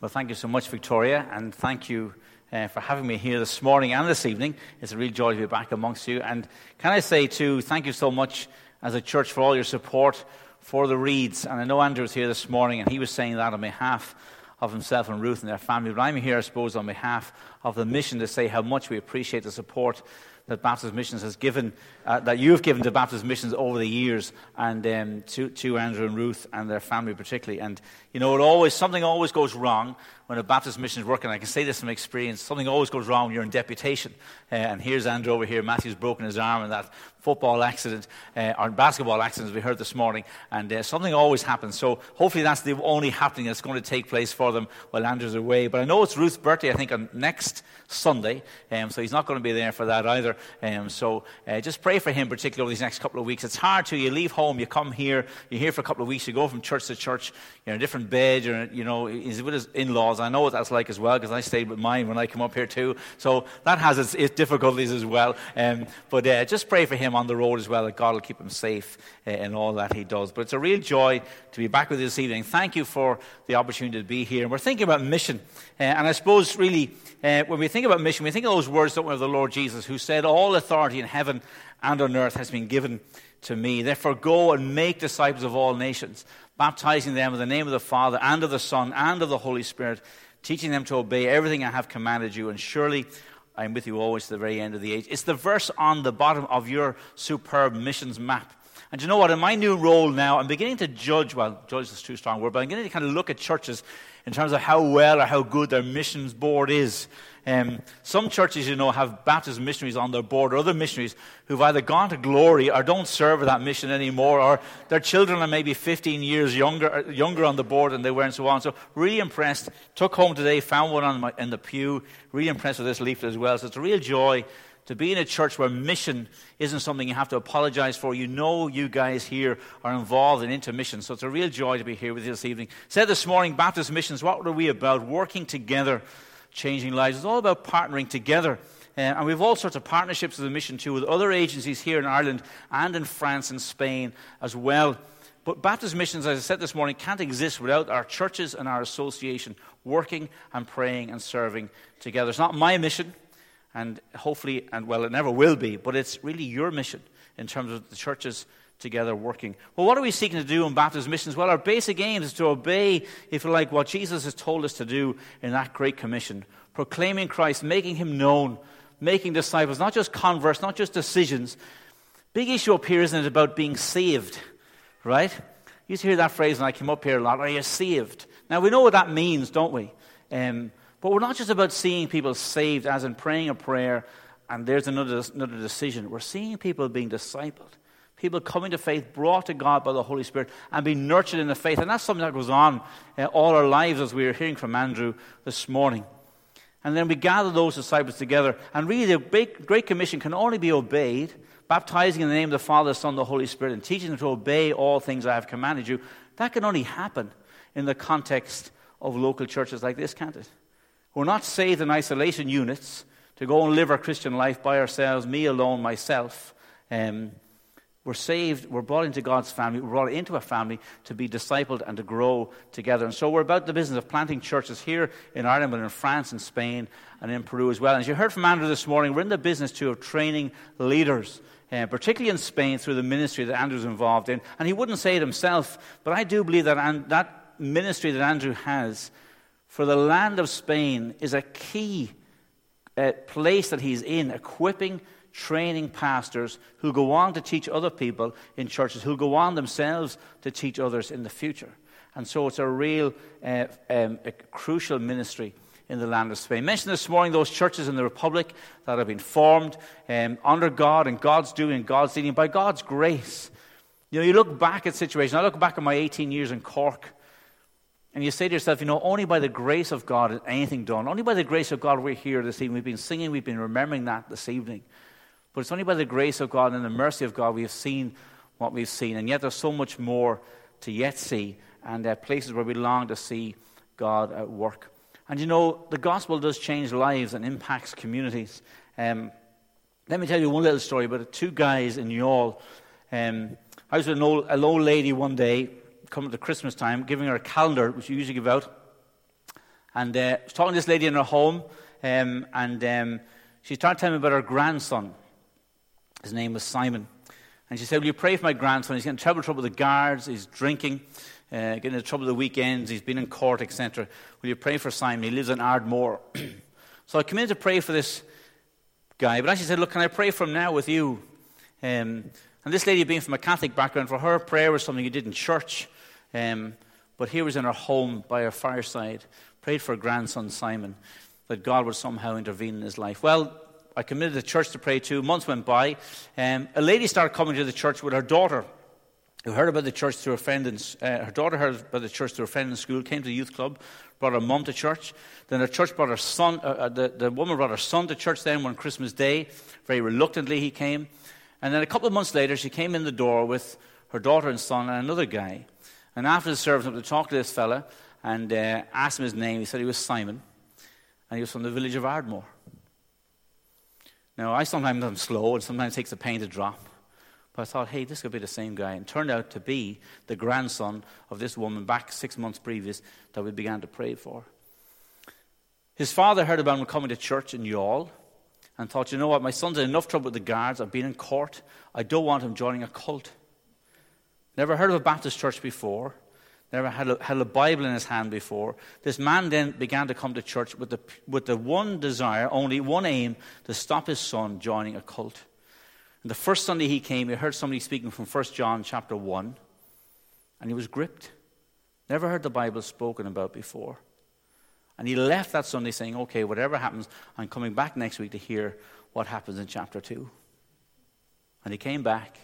Well, thank you so much, Victoria, and thank you uh, for having me here this morning and this evening. It's a real joy to be back amongst you. And can I say, too, thank you so much as a church for all your support for the Reeds. And I know Andrew was here this morning, and he was saying that on behalf of himself and Ruth and their family. But I'm here, I suppose, on behalf of the mission to say how much we appreciate the support that Baptist Missions has given, uh, that you've given to Baptist Missions over the years, and um, to, to Andrew and Ruth and their family particularly. And you know, it always something always goes wrong when a Baptist mission is working. I can say this from experience. Something always goes wrong when you're in deputation. Uh, and here's Andrew over here. Matthew's broken his arm in that football accident uh, or basketball accident as we heard this morning. And uh, something always happens. So hopefully that's the only happening that's going to take place for them while Andrew's away. But I know it's Ruth's birthday. I think on next Sunday. Um, so he's not going to be there for that either. Um, so uh, just pray for him, particularly over these next couple of weeks. It's hard to you leave home, you come here, you're here for a couple of weeks, you go from church to church, you're in a different bed, or, you know, he's with his in laws. I know what that's like as well because I stayed with mine when I come up here too. So that has its, its difficulties as well. Um, but uh, just pray for him on the road as well that God will keep him safe uh, in all that he does. But it's a real joy to be back with you this evening. Thank you for the opportunity to be here. We're thinking about mission. Uh, and I suppose, really, uh, when we think about mission, we think of those words, don't we, of the Lord Jesus, who said, All authority in heaven and on earth has been given to me. Therefore, go and make disciples of all nations, baptizing them in the name of the Father and of the Son and of the Holy Spirit, teaching them to obey everything I have commanded you. And surely I am with you always to the very end of the age. It's the verse on the bottom of your superb missions map. And you know what? In my new role now, I'm beginning to judge, well, judge is too strong word, but I'm beginning to kind of look at churches in terms of how well or how good their missions board is. Um, some churches, you know, have Baptist missionaries on their board, or other missionaries who've either gone to glory or don't serve that mission anymore, or their children are maybe 15 years younger, younger on the board than they were, and so on. So, really impressed. Took home today, found one on my, in the pew. Really impressed with this leaflet as well. So, it's a real joy to be in a church where mission isn't something you have to apologize for. You know you guys here are involved in intermission. So it's a real joy to be here with you this evening. Said this morning, Baptist Missions, what are we about? Working together changing lives. It's all about partnering together. Uh, and we have all sorts of partnerships with the mission too, with other agencies here in Ireland and in France and Spain as well. But Baptist missions, as I said this morning, can't exist without our churches and our association working and praying and serving together. It's not my mission, and hopefully, and well, it never will be, but it's really your mission in terms of the churches together working. Well, what are we seeking to do in Baptist missions? Well, our basic aim is to obey, if you like, what Jesus has told us to do in that Great Commission proclaiming Christ, making him known, making disciples, not just converts, not just decisions. Big issue up here, isn't it, about being saved, right? You used to hear that phrase when I came up here a lot are you saved? Now, we know what that means, don't we? Um, but we're not just about seeing people saved, as in praying a prayer and there's another, another decision. We're seeing people being discipled people coming to faith, brought to God by the Holy Spirit, and being nurtured in the faith. And that's something that goes on uh, all our lives, as we were hearing from Andrew this morning. And then we gather those disciples together. And really, the Great Commission can only be obeyed, baptizing in the name of the Father, the Son, and the Holy Spirit, and teaching them to obey all things I have commanded you. That can only happen in the context of local churches like this, can't it? We're not saved in isolation units to go and live our Christian life by ourselves, me alone, myself. Um, we're saved, we're brought into God's family, we're brought into a family to be discipled and to grow together. And so we're about the business of planting churches here in Ireland, but in France and Spain and in Peru as well. And as you heard from Andrew this morning, we're in the business too of training leaders. Uh, particularly in Spain, through the ministry that Andrew's involved in. And he wouldn't say it himself, but I do believe that and, that ministry that Andrew has for the land of Spain is a key uh, place that he's in, equipping training pastors who go on to teach other people in churches, who go on themselves to teach others in the future. And so it's a real uh, um, a crucial ministry in the land of Spain. I mentioned this morning those churches in the Republic that have been formed um, under God and God's doing, God's leading, by God's grace. You know, you look back at situations. I look back at my 18 years in Cork, and you say to yourself, you know, only by the grace of God is anything done. Only by the grace of God we're here this evening. We've been singing, we've been remembering that this evening. But it's only by the grace of God and the mercy of God we have seen what we've seen. And yet there's so much more to yet see, and uh, places where we long to see God at work. And you know, the gospel does change lives and impacts communities. Um, let me tell you one little story about two guys in Youghal. Um, I was with an old, an old lady one day, coming to Christmas time, giving her a calendar, which you usually give out. And uh, I was talking to this lady in her home, um, and um, she started telling me about her grandson. His name was Simon. And she said, Will you pray for my grandson? He's getting trouble, trouble with the guards, he's drinking, uh, getting into trouble the weekends, he's been in court, etc. Will you pray for Simon? He lives in Ardmore. so I committed to pray for this guy, but actually said, Look, can I pray for him now with you? Um, and this lady, being from a Catholic background, for her, prayer was something you did in church. Um, but here was in her home by her fireside, prayed for her grandson Simon, that God would somehow intervene in his life. Well, I committed the church to pray to. Months went by. Um, a lady started coming to the church with her daughter, who heard about the church through a friend. In, uh, her daughter heard about the church through a friend in school, came to the youth club, brought her mom to church. Then her church brought her son, uh, uh, the, the woman brought her son to church then one Christmas Day. Very reluctantly he came. And then a couple of months later, she came in the door with her daughter and son and another guy. And after the service, I went to talk to this fella and uh, asked him his name. He said he was Simon, and he was from the village of Ardmore. Now, I sometimes am slow, and sometimes it takes a pain to drop. But I thought, hey, this could be the same guy. And turned out to be the grandson of this woman back six months previous that we began to pray for. His father heard about him coming to church in Youghal and thought, you know what, my son's in enough trouble with the guards. I've been in court. I don't want him joining a cult. Never heard of a Baptist church before. Never had a, had a Bible in his hand before. This man then began to come to church with the, with the one desire, only one aim, to stop his son joining a cult. And the first Sunday he came, he heard somebody speaking from 1 John chapter 1, and he was gripped. Never heard the Bible spoken about before. And he left that Sunday saying, okay, whatever happens, I'm coming back next week to hear what happens in chapter 2. And he came back.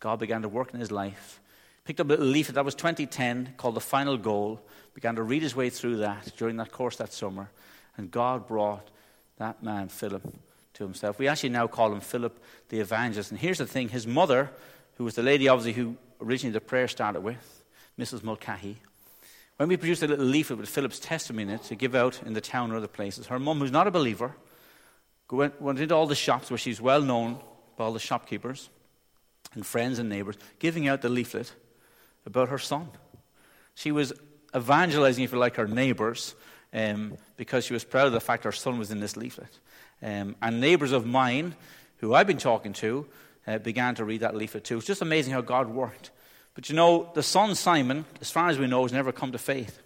God began to work in his life. Picked up a little leaflet that was 2010 called The Final Goal. Began to read his way through that during that course that summer. And God brought that man, Philip, to himself. We actually now call him Philip the Evangelist. And here's the thing his mother, who was the lady obviously who originally the prayer started with, Mrs. Mulcahy, when we produced a little leaflet with Philip's testimony in it to give out in the town or other places, her mum, who's not a believer, went, went into all the shops where she's well known by all the shopkeepers and friends and neighbors, giving out the leaflet about her son. She was evangelizing, if you like, her neighbors um, because she was proud of the fact her son was in this leaflet. Um, and neighbors of mine, who I've been talking to, uh, began to read that leaflet too. It's just amazing how God worked. But you know, the son Simon, as far as we know, has never come to faith.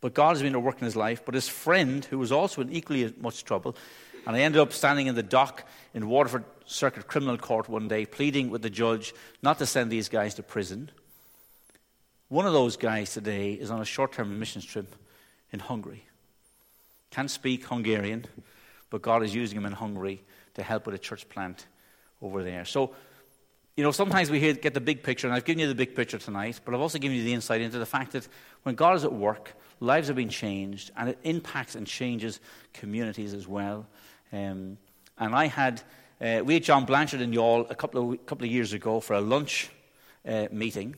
But God has been at work in his life. But his friend, who was also in equally much trouble, and I ended up standing in the dock in Waterford Circuit Criminal Court one day, pleading with the judge not to send these guys to prison. One of those guys today is on a short term missions trip in Hungary. Can't speak Hungarian, but God is using him in Hungary to help with a church plant over there. So you know, sometimes we hear, get the big picture, and I've given you the big picture tonight, but I've also given you the insight into the fact that when God is at work, lives are being changed, and it impacts and changes communities as well. Um, and I had, uh, we had John Blanchard and Youghal a couple of, couple of years ago for a lunch uh, meeting,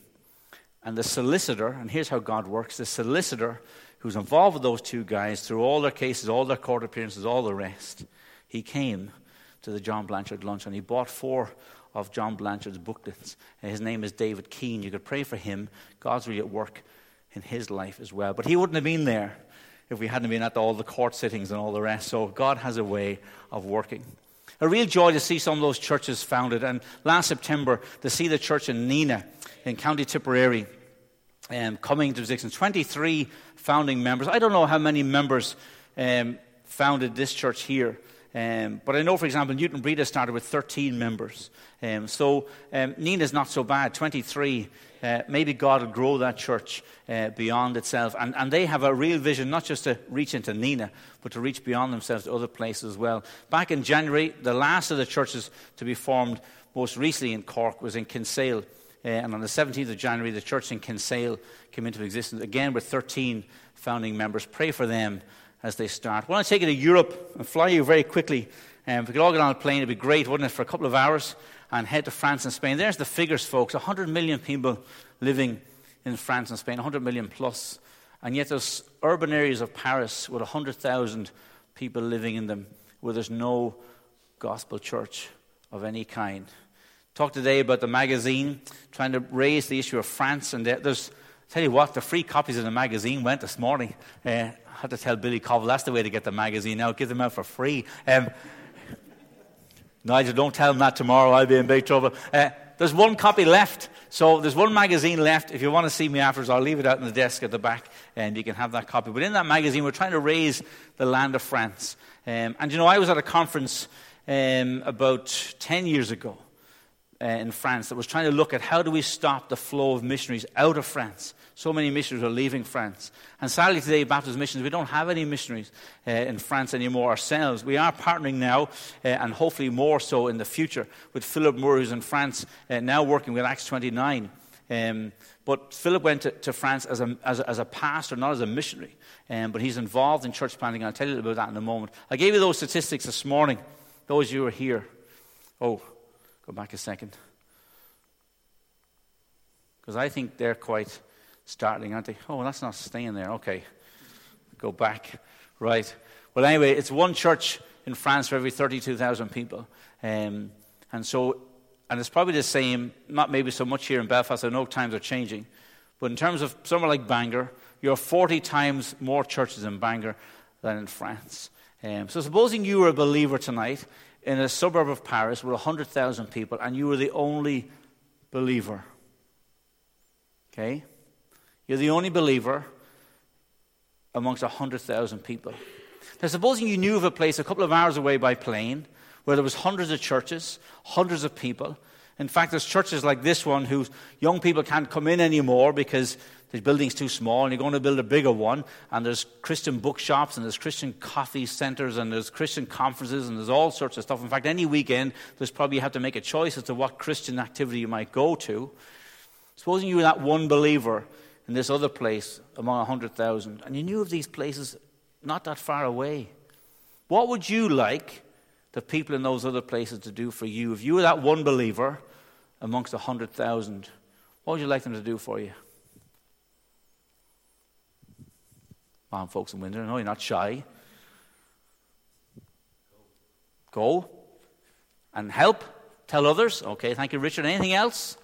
and the solicitor, and here's how God works the solicitor who's involved with those two guys through all their cases, all their court appearances, all the rest, he came to the John Blanchard lunch and he bought four of John Blanchard's booklets. His name is David Keane. You could pray for him. God's really at work in his life as well. But he wouldn't have been there if we hadn't been at all the court sittings and all the rest. So God has a way of working. A real joy to see some of those churches founded. And last September, to see the church in Nenagh in County Tipperary um, coming to existence. 23 founding members. I don't know how many members um, founded this church here. Um, but I know, for example, Newtownbreda started with 13 members. Um, so um, Nenagh not so bad, 23. Uh, maybe God will grow that church uh, beyond itself. And, and they have a real vision, not just to reach into Nenagh, but to reach beyond themselves to other places as well. Back in January, the last of the churches to be formed most recently in Cork was in Kinsale. Uh, and on the 17th of January, the church in Kinsale came into existence, again with 13 founding members. Pray for them as they start. I want to take you to Europe and fly you very quickly. Um, if we could all get on a plane, it'd be great, wouldn't it, for a couple of hours and head to France and Spain. There's the figures, folks 100 million people living in France and Spain, 100 million plus. And yet there's urban areas of Paris with 100,000 people living in them where there's no gospel church of any kind. Talk today about the magazine trying to raise the issue of France, and there's Tell you what, the free copies of the magazine went this morning. Uh, I had to tell Billy Covell that's the way to get the magazine now. Give them out for free. Um, Nigel, don't tell him that tomorrow. I'll be in big trouble. Uh, there's one copy left. So there's one magazine left. If you want to see me afterwards, I'll leave it out on the desk at the back and you can have that copy. But in that magazine, we're trying to raise the land of France. Um, and you know, I was at a conference um, about 10 years ago uh, in France that was trying to look at how do we stop the flow of missionaries out of France. So many missionaries are leaving France. And sadly, today, Baptist Missions, we don't have any missionaries uh, in France anymore ourselves. We are partnering now, uh, and hopefully more so in the future, with Philip Moore, who's in France, uh, now working with Acts 29. Um, but Philip went to, to France as a, as, a, as a, pastor, not as a missionary. Um, but he's involved in church planting. I'll tell you about that in a moment. I gave you those statistics this morning, those you were here. Oh, go back a second. Because I think they're quite startling, aren't they? Oh, that's not staying there. Okay. Go back. Right. Well, anyway, it's one church in France for every 32,000 people. Um, and so, and it's probably the same, not maybe so much here in Belfast. I know times are changing. But in terms of somewhere like Bangor, you have 40 times more churches in Bangor than in France. Um, so, supposing you were a believer tonight in a suburb of Paris with 100,000 people and you were the only believer. Okay? You're the only believer amongst 100,000 people. Now, supposing you knew of a place a couple of hours away by plane where there was hundreds of churches, hundreds of people. In fact, there's churches like this one whose young people can't come in anymore because the building's too small and you're going to build a bigger one. And there's Christian bookshops and there's Christian coffee centers and there's Christian conferences and there's all sorts of stuff. In fact, any weekend, there's probably you have to make a choice as to what Christian activity you might go to. Supposing you were that one believer in this other place among 100,000, and you knew of these places not that far away. What would you like the people in those other places to do for you? If you were that one believer amongst 100,000, what would you like them to do for you? On, folks in Windsor, no, you're not shy. Go and help. Tell others. Okay, thank you, Richard. Anything else?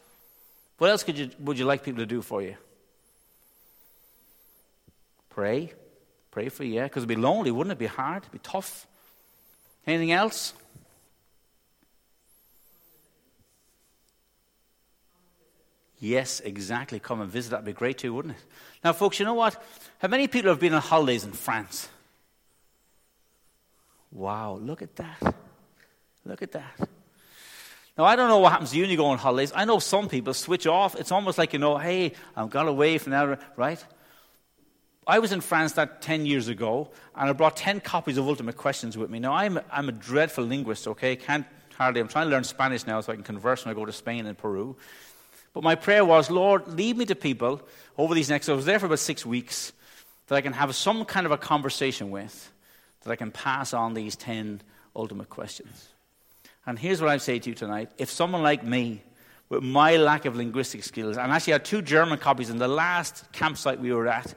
What else could you, would you like people to do for you? Pray. Pray for you, yeah, because it'd be lonely, wouldn't it? Be hard, it'd be tough. Anything else? Yes, exactly. Come and visit. That'd be great too, wouldn't it? Now, folks, you know what? How many people have been on holidays in France? Wow, look at that. Look at that. Now, I don't know what happens to you when you go on holidays. I know some people switch off. It's almost like, you know, hey, I've got away from that, right? I was in France that 10 years ago, and I brought 10 copies of Ultimate Questions with me. Now, I'm, I'm a dreadful linguist, okay? Can't hardly, I'm trying to learn Spanish now so I can converse when I go to Spain and Peru. But my prayer was, Lord, lead me to people over these next, I was there for about six weeks, that I can have some kind of a conversation with, that I can pass on these 10 ultimate questions. And here's what I say to you tonight. If someone like me, with my lack of linguistic skills, and actually had two German copies in the last campsite we were at,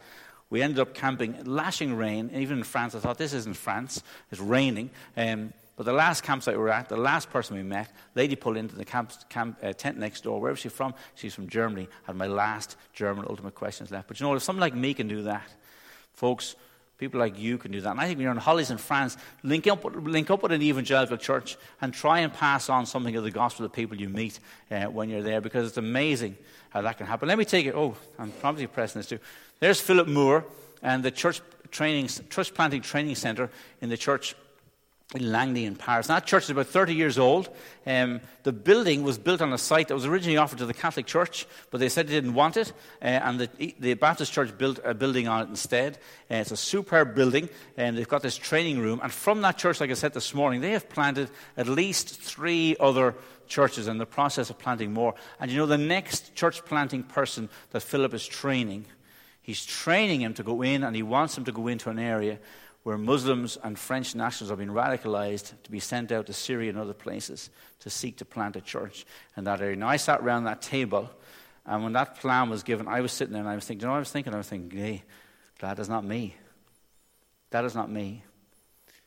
we ended up camping, lashing rain. Even in France, I thought, this isn't France. It's raining. Um, but the last campsite we were at, the last person we met, lady pulled into the camp, camp uh, tent next door. Where was she from? She's from Germany. Had my last German ultimate questions left. But you know, if someone like me can do that, folks, people like you can do that. And I think when you're on holidays in France, link up, link up with an evangelical church and try and pass on something of the gospel to people you meet uh, when you're there because it's amazing how that can happen. Let me take it. Oh, I'm probably pressing this too. There's Philip Moore and the church training, church planting training center in the church in Langley in Paris. That church is about 30 years old. Um, the building was built on a site that was originally offered to the Catholic Church, but they said they didn't want it, uh, and the, the, Baptist Church built a building on it instead. Uh, it's a superb building, and they've got this training room. And from that church, like I said this morning, they have planted at least three other churches in the process of planting more. And you know, the next church planting person that Philip is training, he's training him to go in, and he wants him to go into an area where Muslims and French nationals are being radicalized to be sent out to Syria and other places to seek to plant a church in that area. Now, I sat around that table, and when that plan was given, I was sitting there and I was thinking, you know I was thinking? I was thinking, hey, that's not me. That is not me.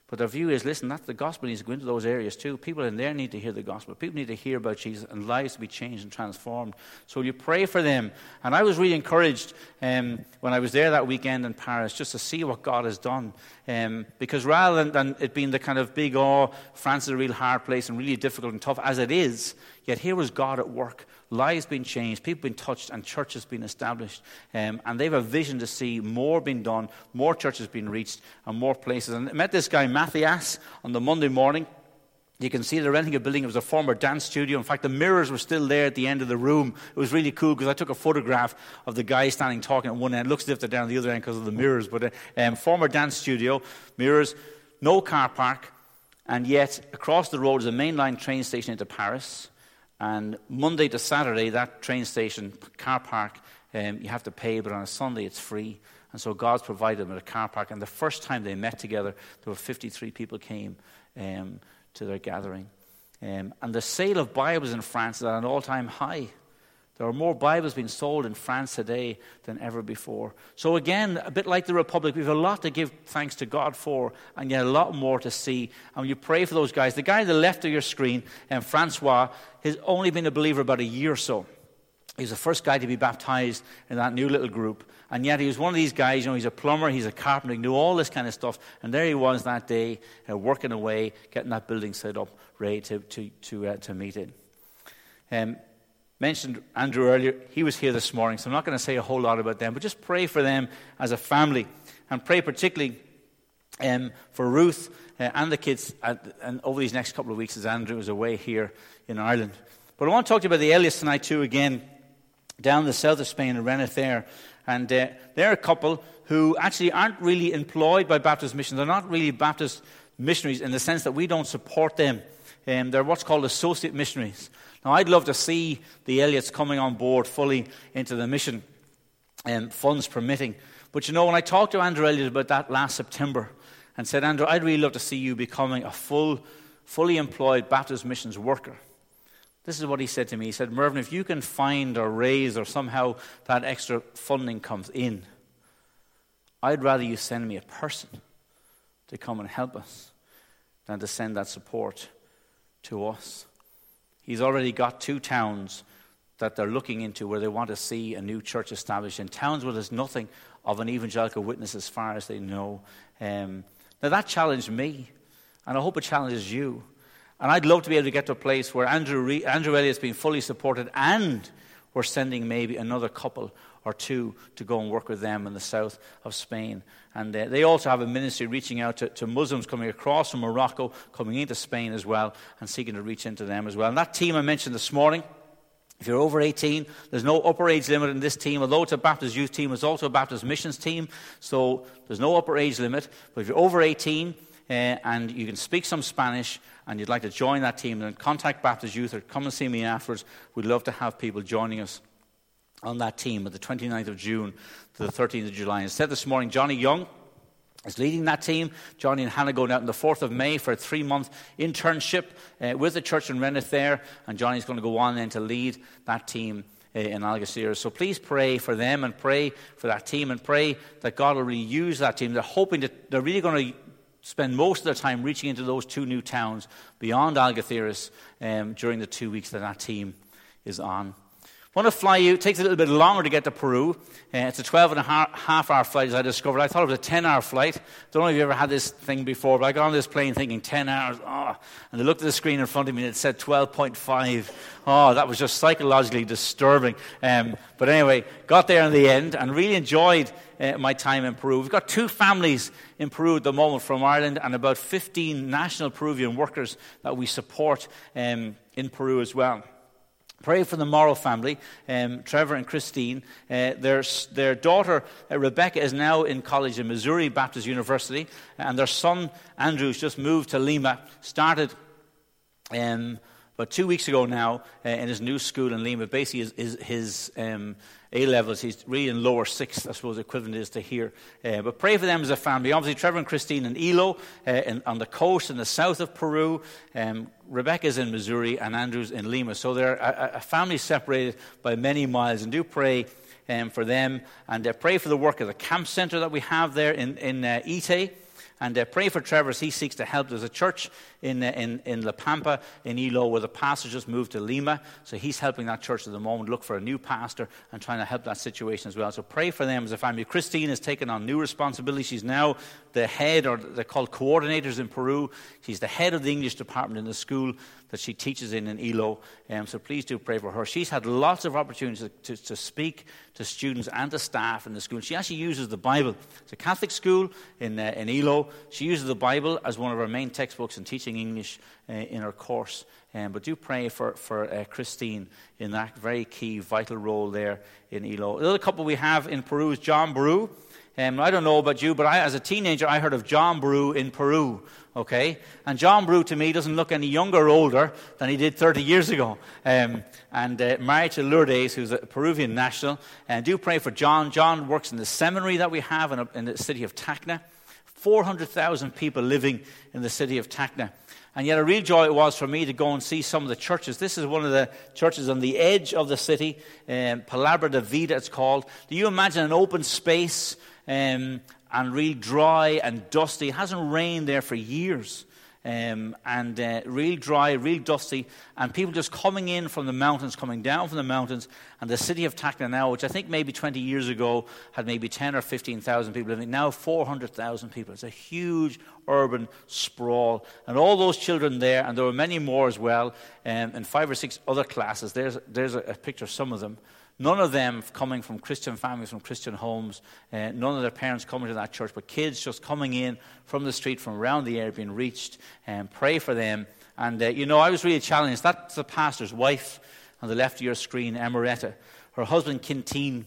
But their view is listen, that's the gospel needs to go into those areas too. People in there need to hear the gospel. People need to hear about Jesus and lives to be changed and transformed. So you pray for them. And I was really encouraged um, when I was there that weekend in Paris just to see what God has done. Um, because rather than, than, it being the kind of big, oh, France is a real hard place and really difficult and tough as it is, yet here was God at work lives being changed, people being touched, and churches being established. Um, and they have a vision to see more being done, more churches being reached, and more places. And I met this guy, Matthias, on the Monday morning. You can see they're renting a building. It was a former dance studio. In fact, the mirrors were still there at the end of the room. It was really cool because I took a photograph of the guy standing talking at one end. It looks as if they're down at the other end because of the mirrors. But uh, um, former dance studio, mirrors, no car park, and yet across the road is a mainline train station into Paris. And Monday to Saturday, that train station, car park, um, you have to pay, but on a Sunday it's free. And so God's provided them with a car park. And the first time they met together, there were 53 people came um, to their gathering. Um, and the sale of Bibles in France is at an all time high. There are more Bibles being sold in France today than ever before. So, again, a bit like the Republic, we have a lot to give thanks to God for, and yet a lot more to see. And when you pray for those guys, the guy on the left of your screen, um, Francois, has only been a believer about a year or so. He's the first guy to be baptized in that new little group. And yet he was one of these guys, you know, he's a plumber, he's a carpenter, he knew all this kind of stuff. And there he was that day, uh, working away, getting that building set up, ready to, to, to, uh, to meet it. Um, mentioned Andrew earlier. He was here this morning, so I'm not going to say a whole lot about them, but just pray for them as a family. And pray particularly um, for Ruth uh, and the kids at, and over these next couple of weeks as Andrew is away here in Ireland. But I want to talk to you about the Elliots tonight, too, again, down the south of Spain in Rennes there. And uh, they're a couple who actually aren't really employed by Baptist missions. They're not really Baptist missionaries in the sense that we don't support them. Um, they're what's called associate missionaries. Now, I'd love to see the Elliots coming on board fully into the mission, um, funds permitting. But you know, when I talked to Andrew Elliott about that last September and said, Andrew, I'd really love to see you becoming a full, fully employed Baptist missions worker. This is what he said to me. He said, Mervyn, if you can find or raise or somehow that extra funding comes in, I'd rather you send me a person to come and help us than to send that support to us. He's already got two towns that they're looking into where they want to see a new church established in towns where there's nothing of an evangelical witness as far as they know. Um, now, that challenged me, and I hope it challenges you. And I'd love to be able to get to a place where Andrew, Re- Andrew Elliott's being fully supported and we're sending maybe another couple or two to go and work with them in the south of Spain. And uh, they also have a ministry reaching out to, to, Muslims coming across from Morocco, coming into Spain as well, and seeking to reach into them as well. And that team I mentioned this morning, if you're over 18, there's no upper age limit in this team. Although it's a Baptist youth team, it's also a Baptist missions team. So there's no upper age limit. But if you're over 18 uh, and you can speak some Spanish and you'd like to join that team, then contact Baptist Youth or come and see me afterwards. We'd love to have people joining us on that team at the 29th of June to the 13th of July. Instead, this morning, Johnny Young is leading that team. Johnny and Hannah going out on the 4th of May for a three month internship uh, with the church in Rennes there, and Johnny's going to go on then to lead that team. Uh, in Algeciras. So please pray for them and pray for that team and pray that God will really use that team. They're hoping that they're really going to spend most of their time reaching into those two new towns beyond Algeciras um, during the two weeks that that team is on. Want to fly you. It takes a little bit longer to get to Peru. Uh, it's a 12 and a half hour flight, as I discovered. I thought it was a 10 hour flight. Don't know if you ever had this thing before, but I got on this plane thinking 10 hours. Oh, and I looked at the screen in front of me and it said 12.5. Oh, that was just psychologically disturbing. Um, but anyway, got there in the end and really enjoyed uh, my time in Peru. We've got two families in Peru at the moment from Ireland and about 15 national Peruvian workers that we support um, in Peru as well. Pray for the Morrow family, um, Trevor and Christine. Uh, their, their daughter, uh, Rebecca, is now in college in Missouri Baptist University, and their son, Andrew's just moved to Lima, started um, about two weeks ago now uh, in his new school in Lima. Basically, his, his, his um, a levels. He's really in lower sixth, I suppose, equivalent is to here. Uh, but pray for them as a family. Obviously, Trevor and Christine in Ilo, uh, in, on the coast in the south of Peru. Um, Rebecca's in Missouri, and Andrew's in Lima. So they're a, a family separated by many miles. And do pray um, for them. And uh, pray for the work of the camp center that we have there in, in uh, Ite And uh, pray for Trevor as he seeks to help. There's a church in, uh, in, in La Pampa, in Ilo, where the pastor just moved to Lima. So he's helping that church at the moment look for a new pastor and trying to help that situation as well. So pray for them as a family. Christine has taken on new responsibilities. She's now the head, or they're called coordinators in Peru. She's the head of the English department in the school that she teaches in in Ilo. Um, so please do pray for her. She's had lots of opportunities to, to, to, speak to students and to staff in the school. She actually uses the Bible. It's a Catholic school in, uh, in Ilo. She uses the Bible as one of her main textbooks in teaching English uh, in her course. Um, but do pray for, for uh, Christine in that very key, vital role there in Ilo. The other couple we have in Peru is John Brew. Um, I don't know about you, but I, as a teenager, I heard of John Brew in Peru. Okay? And John Brew to me doesn't look any younger or older than he did 30 years ago. Um, and uh, married to Lourdes, who's a Peruvian national. And do pray for John. John works in the seminary that we have in, a, in the city of Tacna. 400,000 people living in the city of Tacna. And yet, a real joy it was for me to go and see some of the churches. This is one of the churches on the edge of the city, um, Palabra de Vida, it's called. Do you imagine an open space um, and real dry and dusty. It hasn't rained there for years. Um, and uh, real dry, real dusty, and people just coming in from the mountains, coming down from the mountains, and the city of Tacna now, which I think maybe 20 years ago had maybe 10 or 15,000 people living, now 400,000 people. It's a huge urban sprawl, and all those children there, and there were many more as well, um, and five or six other classes. There's, there's a, a picture of some of them. None of them coming from Christian families, from Christian homes. Uh, none of their parents coming to that church, but kids just coming in from the street, from around the area, being reached. And um, pray for them. And, uh, you know, I was really challenged. That's the pastor's wife on the left of your screen, Emeretta. Her husband, Quintin,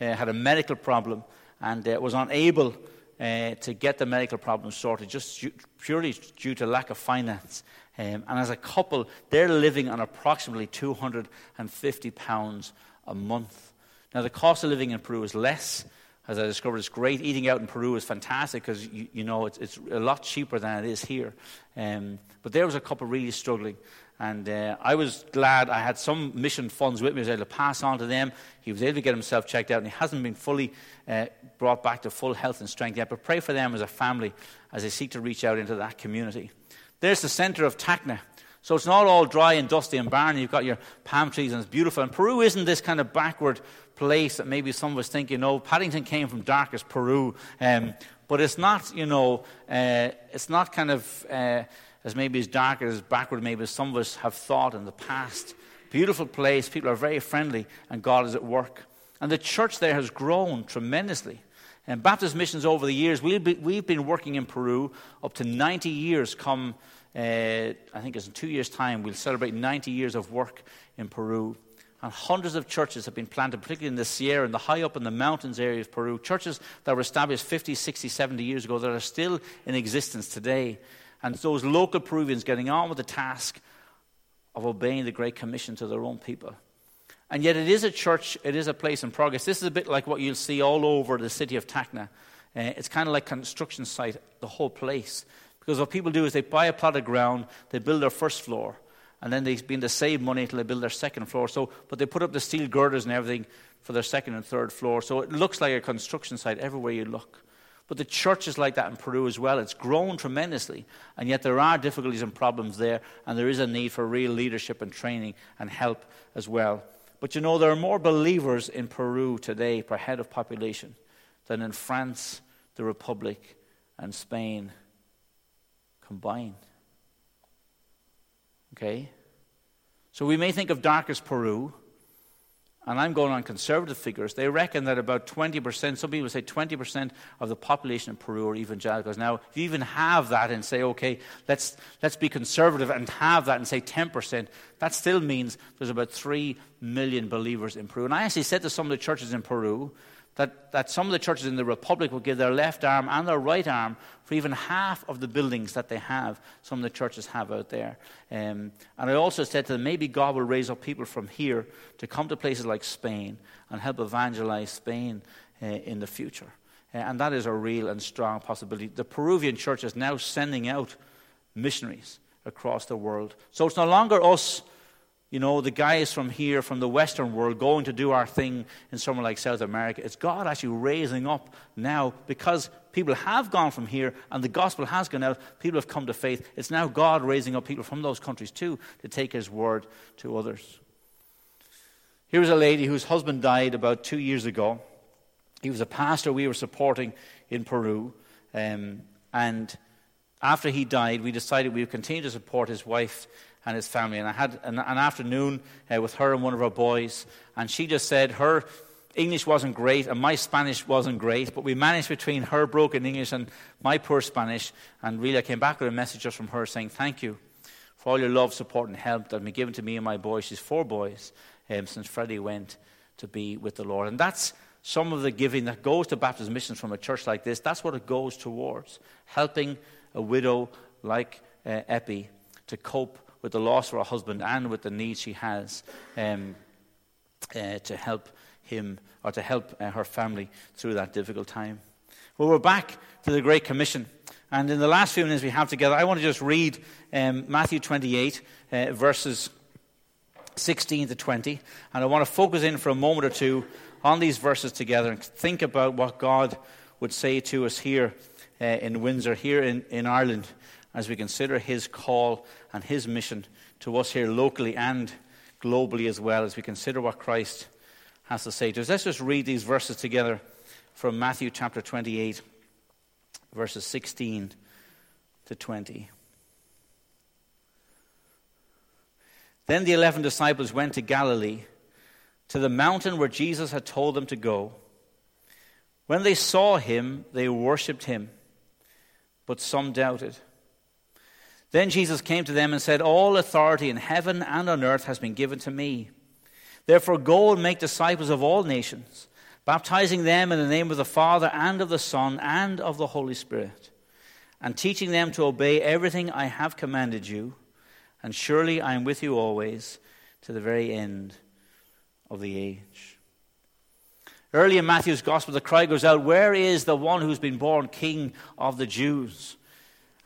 uh, had a medical problem and uh, was unable uh, to get the medical problem sorted, just purely due to lack of finance. Um, and as a couple, they're living on approximately £250 a month. Now, the cost of living in Peru is less. As I discovered, it's great. Eating out in Peru is fantastic because, you, you, know, it's, it's, a lot cheaper than it is here. Um, but there was a couple really struggling. And uh, I was glad I had some mission funds with me. I was able to pass on to them. He was able to get himself checked out, and he hasn't been fully uh, brought back to full health and strength yet. But pray for them as a family as they seek to reach out into that community. There's the center of Tacna. So it's not all dry and dusty and barren. You've got your palm trees and it's beautiful. And Peru isn't this kind of backward place that maybe some of us think, you know, Paddington came from darkest Peru. Um, but it's not, you know, uh, it's not kind of uh, as maybe as dark as backward maybe as some of us have thought in the past. Beautiful place. People are very friendly and God is at work. And the church there has grown tremendously. And Baptist missions over the years, we've been, we've been working in Peru up to 90 years come uh, I think it's in two years' time, we'll celebrate 90 years of work in Peru. And hundreds of churches have been planted, particularly in the Sierra and the high up in the mountains area of Peru. Churches that were established 50, 60, 70 years ago that are still in existence today. And those local Peruvians getting on with the task of obeying the Great Commission to their own people. And yet, it is a church, it is a place in progress. This is a bit like what you'll see all over the city of Tacna. Uh, it's kind of like construction site, the whole place. Because what people do is they buy a plot of ground, they build their first floor, and then they begin to save money until they build their second floor. So, but they put up the steel girders and everything for their second and third floor. So it looks like a construction site everywhere you look. But the church is like that in Peru as well. It's grown tremendously, and yet there are difficulties and problems there, and there is a need for real leadership and training and help as well. But you know, there are more believers in Peru today per head of population than in France, the Republic, and Spain combined. Okay? So we may think of darkest Peru, and I'm going on conservative figures. They reckon that about 20%, some people say 20% of the population in Peru are evangelicals. Now, if you even have that and say, okay, let's, let's be conservative and have that and say 10%, that still means there's about 3 million believers in Peru. And I actually said to some of the churches in Peru, that, that some of the churches in the Republic will give their left arm and their right arm for even half of the buildings that they have, some of the churches have out there. Um, and I also said to them, maybe God will raise up people from here to come to places like Spain and help evangelize Spain uh, in the future. Uh, and that is a real and strong possibility. The Peruvian church is now sending out missionaries across the world. So it's no longer us you know, the guys from here, from the Western world, going to do our thing in somewhere like South America. It's God actually raising up now because people have gone from here and the gospel has gone out. People have come to faith. It's now God raising up people from those countries too to take his word to others. Here's a lady whose husband died about two years ago. He was a pastor we were supporting in Peru. Um, and after he died, we decided we would continue to support his wife and his family. And I had an, an afternoon uh, with her and one of our boys, and she just said her English wasn't great and my Spanish wasn't great, but we managed between her broken English and my poor Spanish. And really, I came back with a message just from her saying, Thank you for all your love, support, and help that has been given to me and my boys. She's four boys um, since Freddie went to be with the Lord. And that's some of the giving that goes to Baptist missions from a church like this. That's what it goes towards helping a widow like uh, Epi to cope with the loss of her husband and with the need she has um, uh, to help him or to help uh, her family through that difficult time. Well, we're back to the Great Commission. And in the last few minutes we have together, I want to just read um, Matthew 28, uh, verses 16 to 20. And I want to focus in for a moment or two on these verses together and think about what God would say to us here uh, in Windsor, here in, in Ireland, as we consider his call and his mission to us here locally and globally as well, as we consider what Christ has to say to us. Let's just read these verses together from Matthew chapter 28, verses 16 to 20. Then the eleven disciples went to Galilee, to the mountain where Jesus had told them to go. When they saw him, they worshipped him, but some doubted. Then Jesus came to them and said, All authority in heaven and on earth has been given to me. Therefore, go and make disciples of all nations, baptizing them in the name of the Father and of the Son and of the Holy Spirit, and teaching them to obey everything I have commanded you. And surely I am with you always to the very end of the age. Early in Matthew's Gospel, the cry goes out, Where is the one who's been born King of the Jews?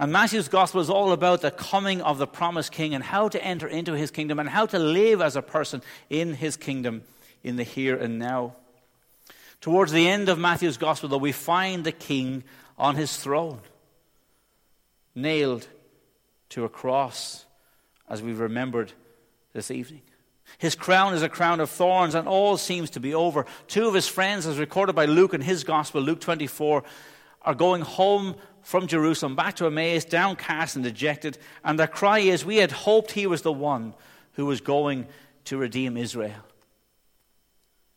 And Matthew's gospel is all about the coming of the promised king and how to enter into his kingdom and how to live as a person in his kingdom in the here and now. Towards the end of Matthew's gospel, though, we find the king on his throne, nailed to a cross, as we've remembered this evening. His crown is a crown of thorns, and all seems to be over. Two of his friends, as recorded by Luke in his gospel, Luke 24, are going home from Jerusalem back to Emmaus, downcast and dejected. And their cry is, We had hoped he was the one who was going to redeem Israel.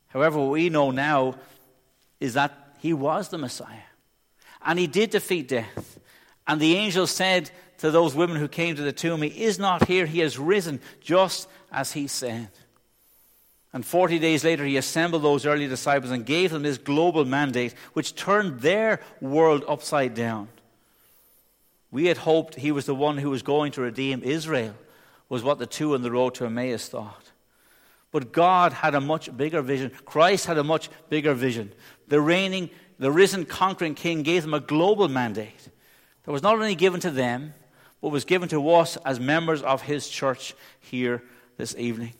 However, what we know now is that he was the Messiah. And he did defeat death. And the angel said to those women who came to the tomb, He is not here, he has risen, just as he said. And 40 days later, he assembled those early disciples and gave them this global mandate, which turned their world upside down. We had hoped he was the one who was going to redeem Israel, was what the two on the road to Emmaus thought. But God had a much bigger vision. Christ had a much bigger vision. The reigning, the risen, conquering king gave them a global mandate that was not only given to them, but was given to us as members of his church here this evening.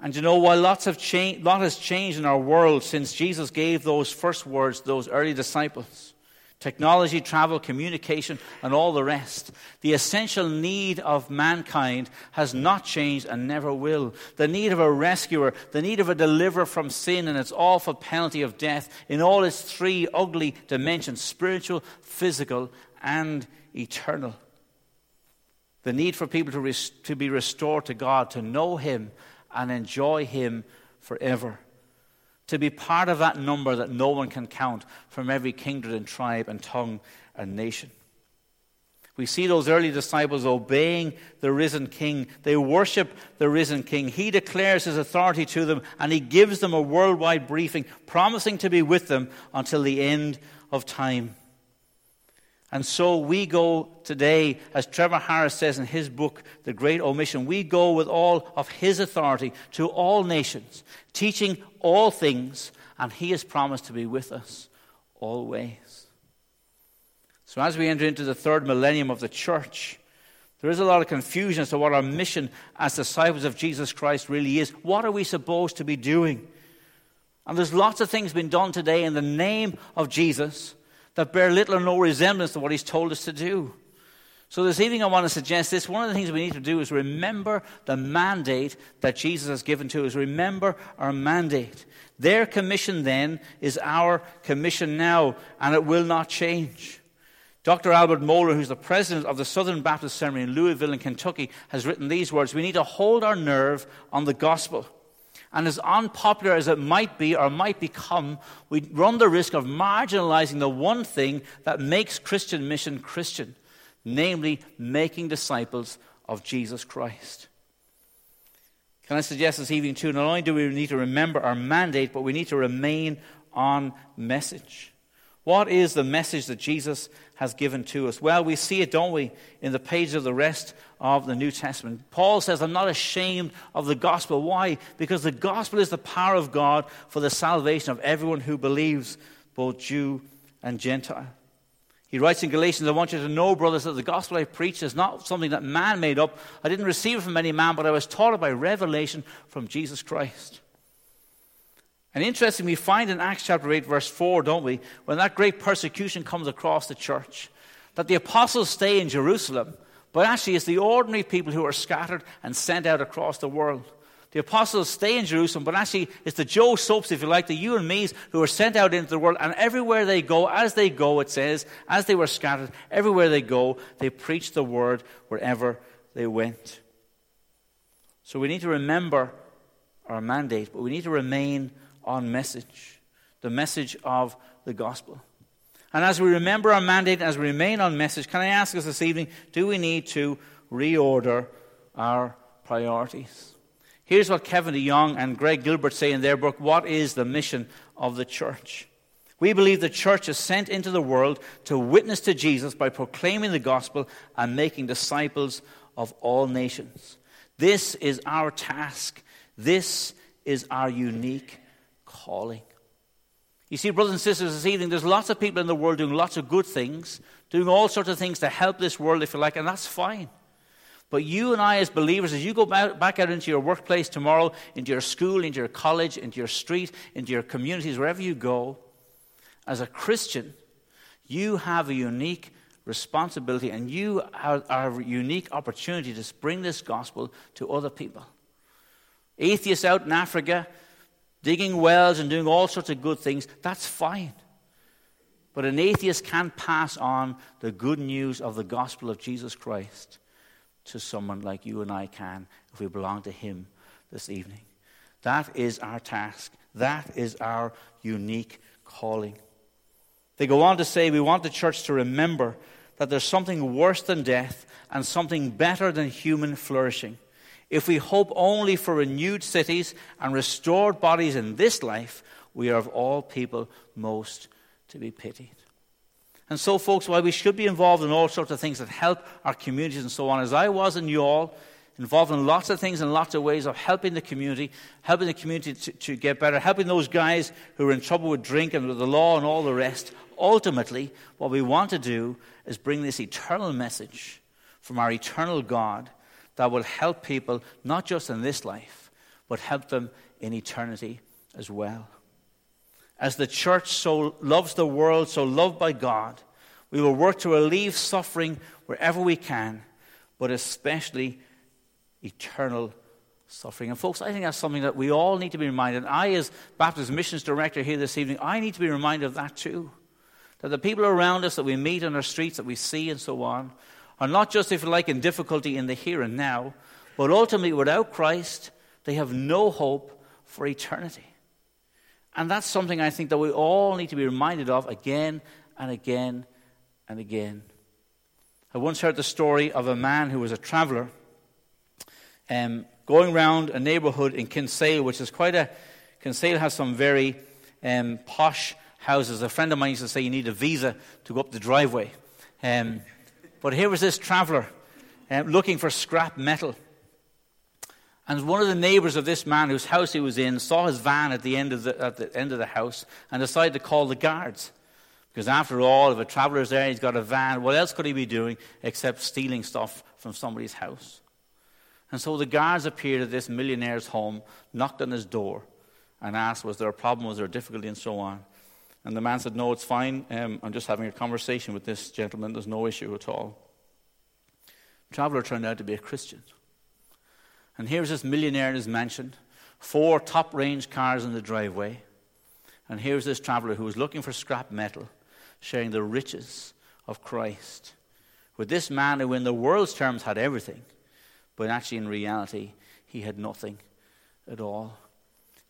And you know, while lots have changed, lot has changed in our world since Jesus gave those first words to those early disciples, technology, travel, communication, and all the rest. The essential need of mankind has not changed and never will. The need of a rescuer, the need of a deliverer from sin and its awful penalty of death in all its three ugly dimensions spiritual, physical, and eternal. The need for people to, res- to be restored to God, to know Him and enjoy Him forever to be part of that number that no one can count from every kindred and tribe and tongue and nation. We see those early disciples obeying the risen king. They worship the risen king. He declares his authority to them and he gives them a worldwide briefing, promising to be with them until the end of time. And so we go today, as Trevor Harris says in his book, The Great Omission, we go with all of his authority to all nations, teaching all things, and he has promised to be with us always. So as we enter into the third millennium of the church, There is a lot of confusion as to what our mission as disciples of Jesus Christ really is. What are we supposed to be doing? And there's lots of things being done today in the name of Jesus that bear little or no resemblance to what he's told us to do. So this evening I want to suggest this. One of the things we need to do is remember the mandate that Jesus has given to us. Remember our mandate. Their commission then is our commission now, and it will not change. Dr. Albert Mohler, who's the president of the Southern Baptist Seminary in Louisville, in Kentucky, has written these words We need to hold our nerve on the gospel. And as unpopular as it might be or might become, we run the risk of marginalizing the one thing that makes Christian mission Christian, namely making disciples of Jesus Christ. Can I suggest this evening, too, not only do we need to remember our mandate, but we need to remain on message. What is the message that Jesus has given to us? Well, we see it, don't we, in the pages of the rest of the New Testament. Paul says, I'm not ashamed of the gospel. Why? Because the gospel is the power of God for the salvation of everyone who believes, both Jew and Gentile. He writes in Galatians, I want you to know, brothers, that the gospel I preach is not something that man made up. I didn't receive it from any man, but I was taught it by revelation from Jesus Christ. And interestingly, we find in Acts chapter 8, verse 4, don't we, when that great persecution comes across the church, that the apostles stay in Jerusalem, but actually it's the ordinary people who are scattered and sent out across the world. The apostles stay in Jerusalem, but actually it's the Joe Soaps, if you like, the you and me's who are sent out into the world, and everywhere they go, as they go, it says, as they were scattered, everywhere they go, they preach the word wherever they went. So we need to remember our mandate, but we need to remain on message, the message of the gospel. And as we remember our mandate, as we remain on message, can I ask us this evening, do we need to reorder our priorities? Here's what Kevin DeYoung and Greg Gilbert say in their book, What is the Mission of the Church? We believe the church is sent into the world to witness to Jesus by proclaiming the gospel and making disciples of all nations. This is our task. This is our unique calling. You see, brothers and sisters, this evening, there's lots of people in the world doing lots of good things, doing all sorts of things to help this world, if you like, and that's fine. But you and I, as believers, as you go back out into your workplace tomorrow, into your school, into your college, into your street, into your communities, wherever you go, as a Christian, you have a unique responsibility and you have a unique opportunity to bring this gospel to other people. Atheists out in Africa, digging wells and doing all sorts of good things, that's fine. But an atheist can't pass on the good news of the gospel of Jesus Christ to someone like you and I can if we belong to Him this evening. That is our task. That is our unique calling. They go on to say, We want the church to remember that there's something worse than death and something better than human flourishing. If we hope only for renewed cities and restored bodies in this life, we are of all people most to be pitied. And so, folks, while we should be involved in all sorts of things that help our communities and so on, as I was in Youghal, involved in lots of things in lots of ways of helping the community, helping the community to, to, get better, helping those guys who are in trouble with drink and with the law and all the rest. Ultimately, what we want to do is bring this eternal message from our eternal God that will help people not just in this life, but help them in eternity as well. As the church so loves the world, so loved by God, we will work to relieve suffering wherever we can, but especially eternal suffering. And, folks, I think that's something that we all need to be reminded. I, as Baptist Missions Director here this evening, I need to be reminded of that too. That the people around us that we meet on our streets, that we see, and so on, are not just, if you like, in difficulty in the here and now, but ultimately, without Christ, they have no hope for eternity. And that's something I think that we all need to be reminded of again and again and again. I once heard the story of a man who was a traveller um, going around a neighbourhood in Kinsale, which is quite a. Kinsale has some very um, posh houses. A friend of mine used to say you need a visa to go up the driveway. Um, but here was this traveller uh, looking for scrap metal. And one of the neighbours of this man whose house he was in saw his van at the end of the, at the, end of the house and decided to call the guards. Because after all, if a traveller's there, he's got a van, what else could he be doing except stealing stuff from somebody's house. And so the guards appeared at this millionaire's home, knocked on his door, and asked, Was there a problem? Was there a difficulty? And so on. And the man said, No, it's fine. Um, I'm just having a conversation with this gentleman. There's no issue at all. The traveler turned out to be a Christian. And here's this millionaire in his mansion, four top range cars in the driveway. And here's this traveler who was looking for scrap metal, sharing the riches of Christ with this man who, in the world's terms, had everything, but actually, in reality, he had nothing at all.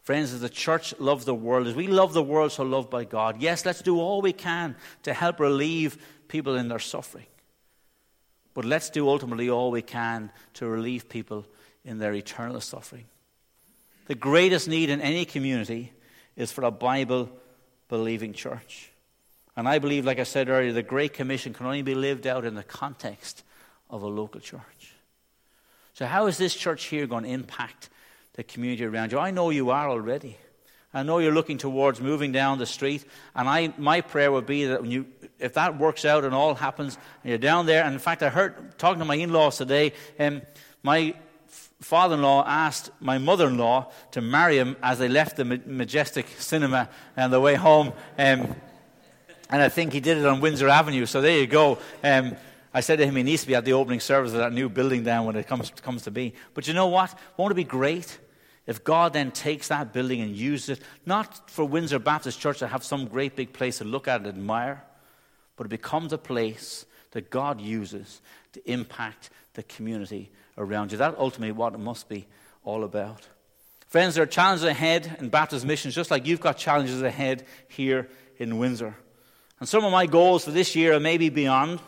Friends, as the church loves the world, as we love the world so loved by God, yes, let's do all we can to help relieve people in their suffering. But let's do ultimately all we can to relieve people in their eternal suffering. The greatest need in any community is for a Bible believing church. And I believe, like I said earlier, the Great Commission can only be lived out in the context of a local church. So, how is this church here going to impact the community around you. I know you are already. I know you're looking towards moving down the street, and I, my prayer would be that when you, if that works out and all happens, and you're down there, and in fact, I heard, talking to my in laws today, um, my father in law asked my mother in law to marry him as they left the Majestic Cinema on the way home. Um, and I think he did it on Windsor Avenue, so there you go. Um, I said to him, he needs to be at the opening service of that new building down when it comes, comes to be. But you know what? Won't it be great if God then takes that building and uses it, not for Windsor Baptist Church to have some great big place to look at and admire, but it becomes a place that God uses to impact the community around you. That's ultimately what it must be all about. Friends, there are challenges ahead in Baptist missions, just like you've got challenges ahead here in Windsor. And some of my goals for this year and maybe beyond,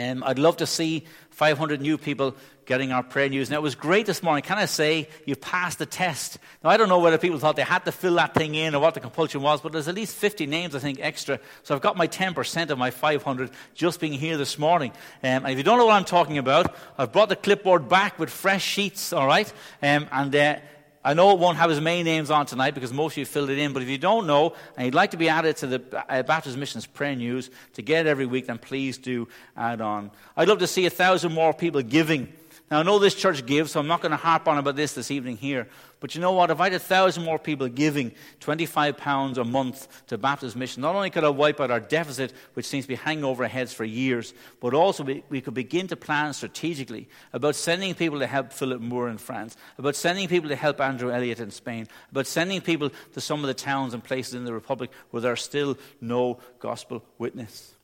um, I'd love to see 500 new people getting our prayer news. And it was great this morning. Can I say you passed the test? Now, I don't know whether people thought they had to fill that thing in or what the compulsion was, but there's at least 50 names, I think, extra. So I've got my 10% of my 500 just being here this morning. Um, and if you don't know what I'm talking about, I've brought the clipboard back with fresh sheets, all right? Um, and uh, I know it won't have as many names on tonight because most of you filled it in, but if you don't know and you'd like to be added to the uh, Baptist Missions Prayer News to get every week, then please do add on. I'd love to see a thousand more people giving now, I know this church gives, so I'm not going to harp on about this this evening here. But you know what? If I had a thousand more people giving £25 a month to Baptist Mission, not only could I wipe out our deficit, which seems to be hanging over our heads for years, but also we, we could begin to plan strategically about sending people to help Philip Moore in France, about sending people to help Andrew Elliott in Spain, about sending people to some of the towns and places in the Republic where there's still no gospel witness.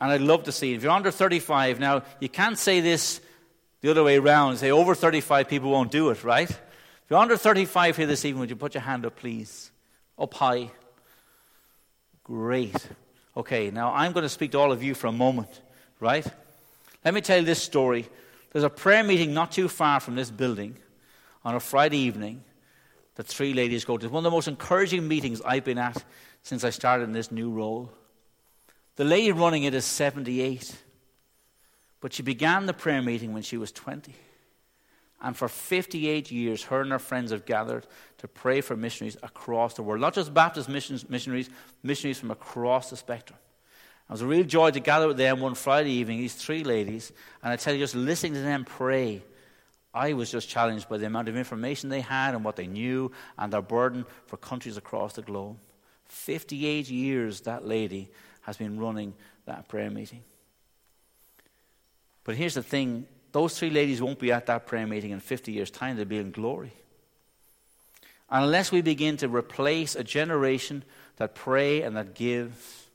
And I'd love to see it. If you're under 35, now you can't say this the other way around, say over 35 people won't do it, right? If you're under 35 here this evening, would you put your hand up, please? Up high. Great. Okay, now I'm going to speak to all of you for a moment, right? Let me tell you this story. There's a prayer meeting not too far from this building on a Friday evening that three ladies go to. It's one of the most encouraging meetings I've been at since I started in this new role. The lady running it is 78. But she began the prayer meeting when she was 20. And for 58 years, her and her friends have gathered to pray for missionaries across the world. Not just Baptist missionaries, missionaries from across the spectrum. It was a real joy to gather with them one Friday evening, these three ladies, and I tell you, just listening to them pray, I was just challenged by the amount of information they had and what they knew and their burden for countries across the globe. 58 years that lady has been running that prayer meeting. But here's the thing those three ladies won't be at that prayer meeting in 50 years' time, they'll be in glory. Unless we begin to replace a generation that pray and that give,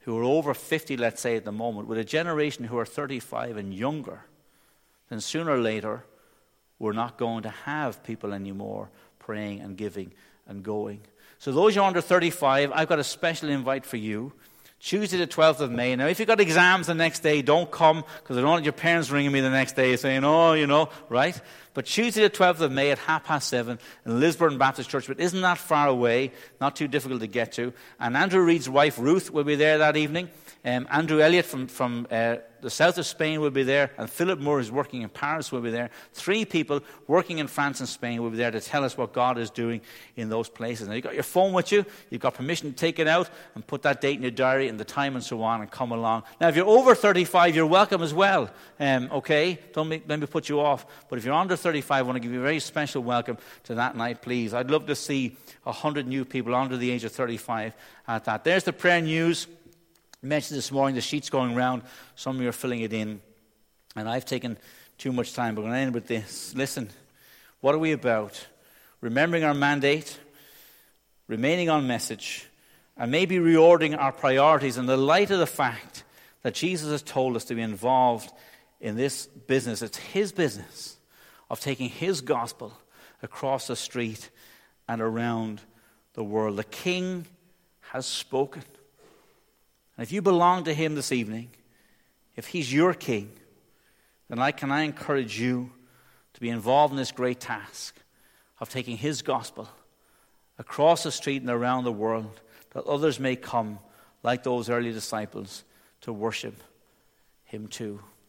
who are over 50, let's say, at the moment, with a generation who are 35 and younger, then sooner or later, we're not going to have people anymore praying and giving and going. So, those who are under 35, I've got a special invite for you. Tuesday, the 12th of May. Now, if you've got exams the next day, don't come because I don't want your parents ringing me the next day saying, oh, you know, right? But Tuesday, the 12th of May at half past seven in Lisburn Baptist Church, but isn't that far away, not too difficult to get to. And Andrew Reed's wife, Ruth, will be there that evening. Um, Andrew Elliott from, from uh, the south of Spain will be there, and Philip Moore, who's working in Paris, will be there. Three people working in France and Spain will be there to tell us what God is doing in those places. Now, you've got your phone with you, you've got permission to take it out and put that date in your diary and the time and so on and come along. Now, if you're over 35, you're welcome as well, um, okay? Don't make, let me put you off. But if you're under 35, I want to give you a very special welcome to that night, please. I'd love to see 100 new people under the age of 35 at that. There's the prayer news. Mentioned this morning the sheet's going around. Some of you are filling it in. And I've taken too much time, but I'm going to end with this. Listen, what are we about? Remembering our mandate, remaining on message, and maybe reordering our priorities in the light of the fact that Jesus has told us to be involved in this business. It's His business of taking His gospel across the street and around the world. The King has spoken. And if you belong to Him this evening, if He's your King, then I can I encourage you to be involved in this great task of taking His gospel across the street and around the world that others may come, like those early disciples, to worship Him too.